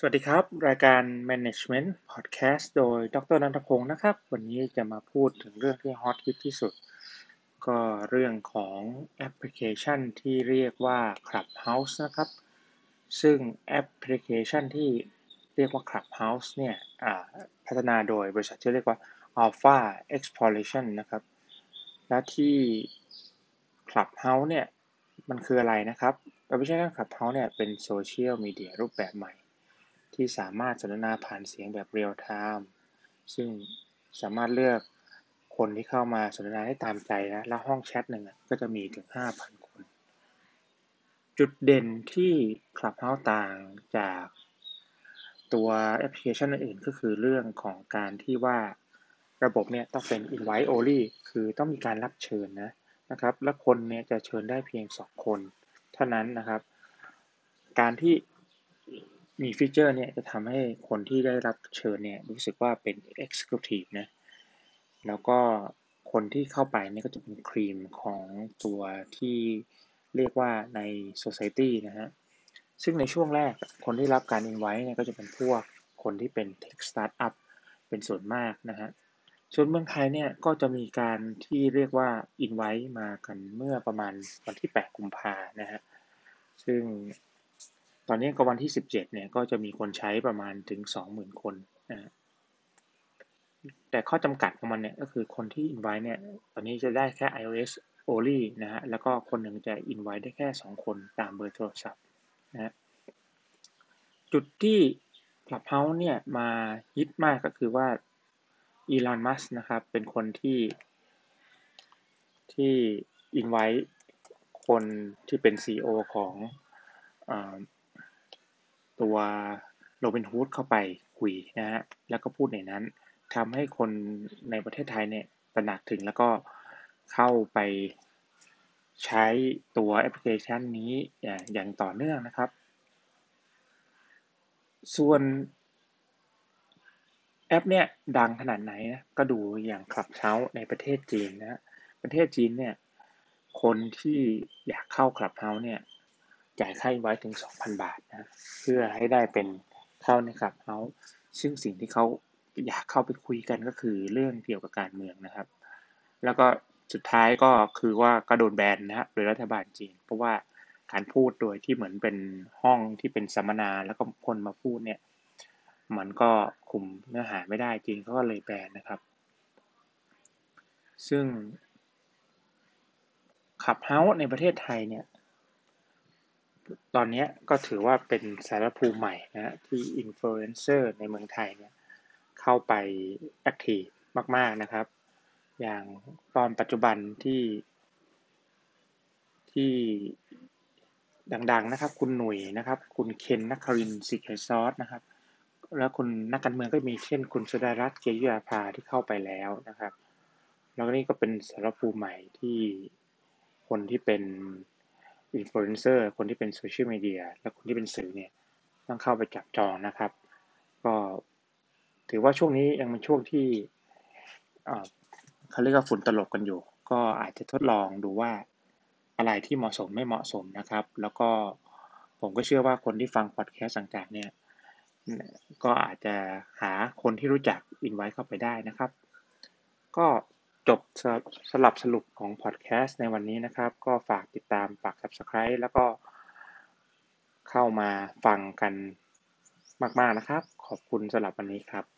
สวัสดีครับ รายการ Management Podcast โดยดรนันทพงศ์นะครับ วันนี้จะมาพูดถึงเรื่องที่ฮอตฮิตที่สุด ก็เรื่องของแอปพลิเคชันที่เรียกว่า Clubhouse นะครับ ซึ่งแอปพลิเคชันที่เรียกว่า Clubhouse เนี่ยพัฒนาโดยบริษัทที่เรียกว่า Alpha Exploration นะครับ และที่ Clubhouse เนี่ย มันคืออะไรนะครับแอปพลิเคชัน Clubhouse เนี่ยเป็นโซเชียลมีเดียรูปแบบใหม่ ที่สามารถสนทนาผ่านเสียงแบบ real-time ซึ่งสามารถเลือกคนที่เข้ามาสนทนาได้ตามใจนะแล้วห้องแชทหนึ่งก็จะมีถึง 5,000 คน จุดเด่นที่ Clubhouse ต่างจากตัวแอปพลิเคชันอื่นก็คือเรื่องของการที่ว่าระบบเนี่ยต้องเป็น invite only คือต้องมีการรับเชิญนะนะครับ และคนเนี่ยจะเชิญได้เพียง 2 คน เท่านั้นนะครับ การที่ มีฟีเจอร์เนี่ยจะทำให้คนที่ได้รับเชิญเนี่ยรู้สึกว่าเป็น Exclusive นะ แล้วก็คนที่เข้าไปเนี่ยก็จะเป็นครีมของตัวที่เรียกว่าใน Society นะฮะ ซึ่งในช่วงแรกคนที่รับการ invite เนี่ยก็จะเป็นพวกคนที่เป็น Tech Startup เป็นส่วนมากนะฮะ ส่วนเมืองไทยเนี่ยก็จะมีการที่เรียกว่า invite มากันเมื่อประมาณวันที่ 8 กุมภานะฮะ ซึ่ง ตอนนี้ก็วันที่ 17 เนี่ยก็จะมีคนใช้ประมาณถึง 20,000 คนนะแต่ข้อจำกัดของมันเนี่ยก็คือคนที่ invite เนี่ยตอนนี้จะได้แค่ iOS only นะฮะแล้วก็คนหนึ่งจะ invite ได้แค่ 2 คนตามเบอร์โทรศัพท์นะฮะจุดที่ Clubhouse เนี่ยมาฮิตมากก็คือว่าอีลอนมัสนะครับเป็นคนที่ที่ invite คนที่เป็น CEO ของ ตัวโรบินฮูดเข้าไปคุยนะฮะแล้วก็พูดในนั้นทำให้คนในประเทศไทยเนี่ยตระหนักถึงแล้วก็เข้าไปใช้ตัวแอปพลิเคชันนี้อย่างต่อเนื่องนะครับ ส่วนแอปเนี่ยดังขนาดไหนนะก็ดูอย่าง Clubhouse ในประเทศจีนนะประเทศจีนเนี่ยคนที่อยากเข้า Clubhouse เนี่ย จ่ายค่าไว้ถึง 2,000 บาทนะ เพื่อให้ได้เป็นเข้าใน Clubhouse ซึ่งสิ่งที่เขาอยากเข้าไปคุยกันก็คือเรื่องเกี่ยวกับการเมืองนะครับ แล้วก็สุดท้ายก็คือว่าก็โดนแบนนะฮะโดยรัฐบาลจีน เพราะว่าการพูดโดยที่เหมือนเป็นห้องที่เป็นสัมมนาแล้วก็คนมาพูดเนี่ยมันก็คุมเนื้อหาไม่ได้จีนเขาก็เลยแบนนะครับ ซึ่ง Clubhouse ในประเทศไทยเนี่ย ตอนนี้ก็ถือว่าเป็นสมรภูมิใหม่นะที่อินฟลูเอนเซอร์ในเมืองไทยเนี่ยเข้าไป active มากๆนะครับ อย่างตอนปัจจุบันที่ที่ดังๆนะครับ คุณหนุ่ยนะครับ คุณเคนนครินทร์ Secret Sauce นะครับ แล้วคุณนักการเมืองก็มีเช่น คุณสุดารัตน์เกยุราพันธุ์ที่เข้าไปแล้วนะครับ แล้วนี่ก็เป็นสมรภูมิใหม่ที่คนที่เป็น อินฟลูเอนเซอร์คนที่เป็นโซเชียลมีเดียและคนที่เป็นสื่อเนี่ยต้องเข้าไปจับจองนะครับ ก็ถือว่าช่วงนี้ยังเป็นช่วงที่เขาเรียกว่าฝุ่นตลบกันอยู่ ก็อาจจะทดลองดูว่าอะไรที่เหมาะสมไม่เหมาะสมนะครับ แล้วก็ผมก็เชื่อว่าคนที่ฟังพอดแคสต์ต่างๆเนี่ยก็อาจจะหาคนที่รู้จักอินไว้เข้าไปได้นะครับ ก็ จบสลับสรุปของพอดแคสต์ในวันนี้นะครับ ก็ฝากติดตามฝาก Subscribe แล้วก็เข้ามาฟังกันมาก ๆ นะครับ ขอบคุณสำหรับวันนี้ครับ